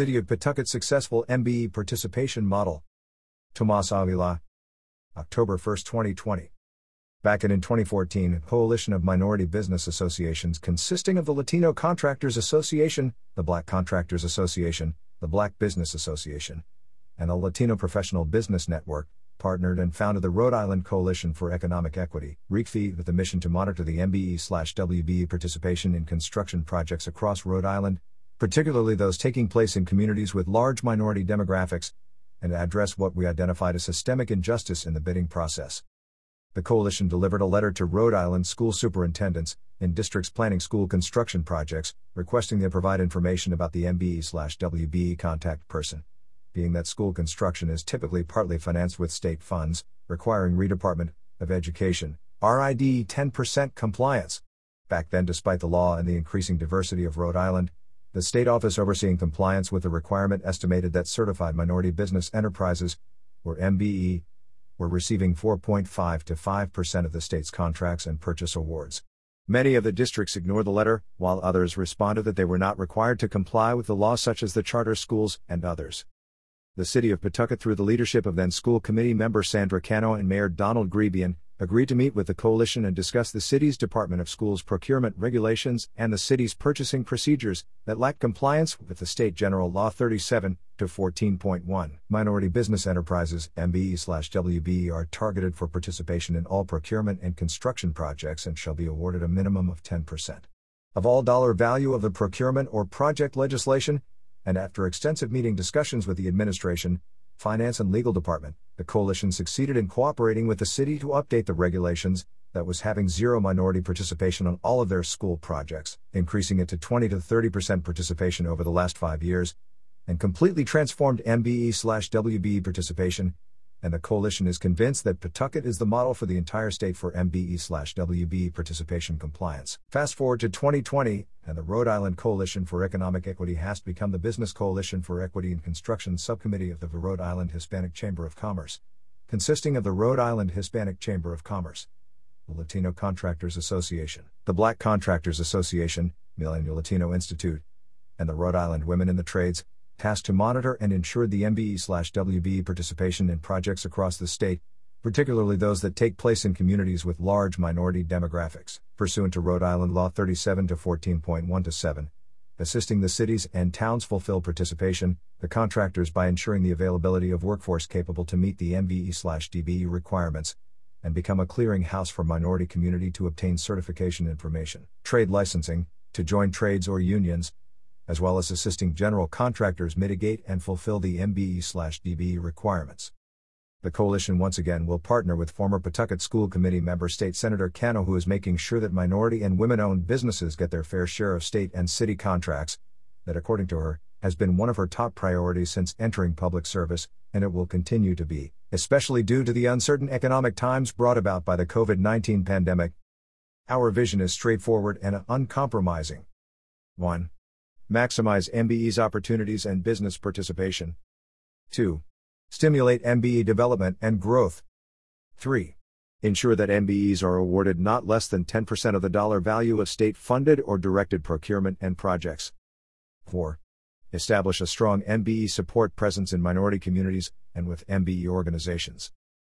City of Pawtucket's successful MBE participation model. Tomas Avila. October 1, 2020. Back in 2014, a coalition of minority business associations consisting of the Latino Contractors Association, the Black Contractors Association, the Black Business Association, and the Latino Professional Business Network, partnered and founded the Rhode Island Coalition for Economic Equity, RICFEE, with the mission to monitor the MBE slash WBE participation in construction projects across Rhode Island, particularly those taking place in communities with large minority demographics, and address what we identified as systemic injustice in the bidding process the coalition delivered a letter to Rhode Island school superintendents in districts planning school construction projects, requesting they provide information about the MBE/WBE contact person. Being that school construction is typically partly financed with state funds, requiring Redepartment of Education RID 10% compliance. Back then, despite the law and the increasing diversity of Rhode Island, the state office overseeing compliance with the requirement estimated that certified minority business enterprises, or MBE, were receiving 4.5 to 5% of the state's contracts and purchase awards. Many of the districts ignored the letter, while others responded that they were not required to comply with the law, such as the charter schools and others the City of Pawtucket, through the leadership of then school committee member Sandra Cano and Mayor Donald Grebien, agreed to meet with the coalition and discuss the city's Department of Schools procurement regulations and the city's purchasing procedures that lack compliance with the State General Law 37 to 14.1. Minority business enterprises MBE/WBE are targeted for participation in all procurement and construction projects and shall be awarded a minimum of 10% of all dollar value of the procurement or project legislation and after extensive meeting discussions with the administration, finance and legal department, the coalition succeeded in cooperating with the city to update the regulations that was having zero minority participation on all of their school projects, increasing it to 20 to 30% participation over the last 5 years, and completely transformed MBE slash WBE participation and the coalition is convinced that Pawtucket is the model for the entire state for MBE slash WBE participation compliance. Fast forward to 2020, and the Rhode Island Coalition for Economic Equity has become the Business Coalition for Equity in Construction subcommittee of the Rhode Island Hispanic Chamber of Commerce, consisting of the Rhode Island Hispanic Chamber of Commerce, the Latino Contractors Association, the Black Contractors Association, Millennial Latino Institute, and the Rhode Island Women in the Trades, tasked to monitor and ensure the MBE/WBE participation in projects across the state, particularly those that take place in communities with large minority demographics, pursuant to Rhode Island Law 37 to 14.1 to 7. Assisting the cities and towns fulfill participation, the contractors by ensuring the availability of workforce capable to meet the MBE/DBE requirements, and become a clearinghouse for minority community to obtain certification information, trade licensing, to join trades or unions, as well as assisting general contractors mitigate and fulfill the MBE/DBE requirements. The coalition once again will partner with former Pawtucket School Committee member State Senator Cano, who is making sure that minority and women owned businesses get their fair share of state and city contracts, that, according to her, has been one of her top priorities since entering public service, and it will continue to be, especially due to the uncertain economic times brought about by the COVID 19 pandemic. Our vision is straightforward and uncompromising. 1. Maximize MBE's opportunities and business participation. 2. Stimulate MBE development and growth. 3. Ensure that MBEs are awarded not less than 10% of the dollar value of state funded or directed procurement and projects. 4. Establish a strong MBE support presence in minority communities and with MBE organizations.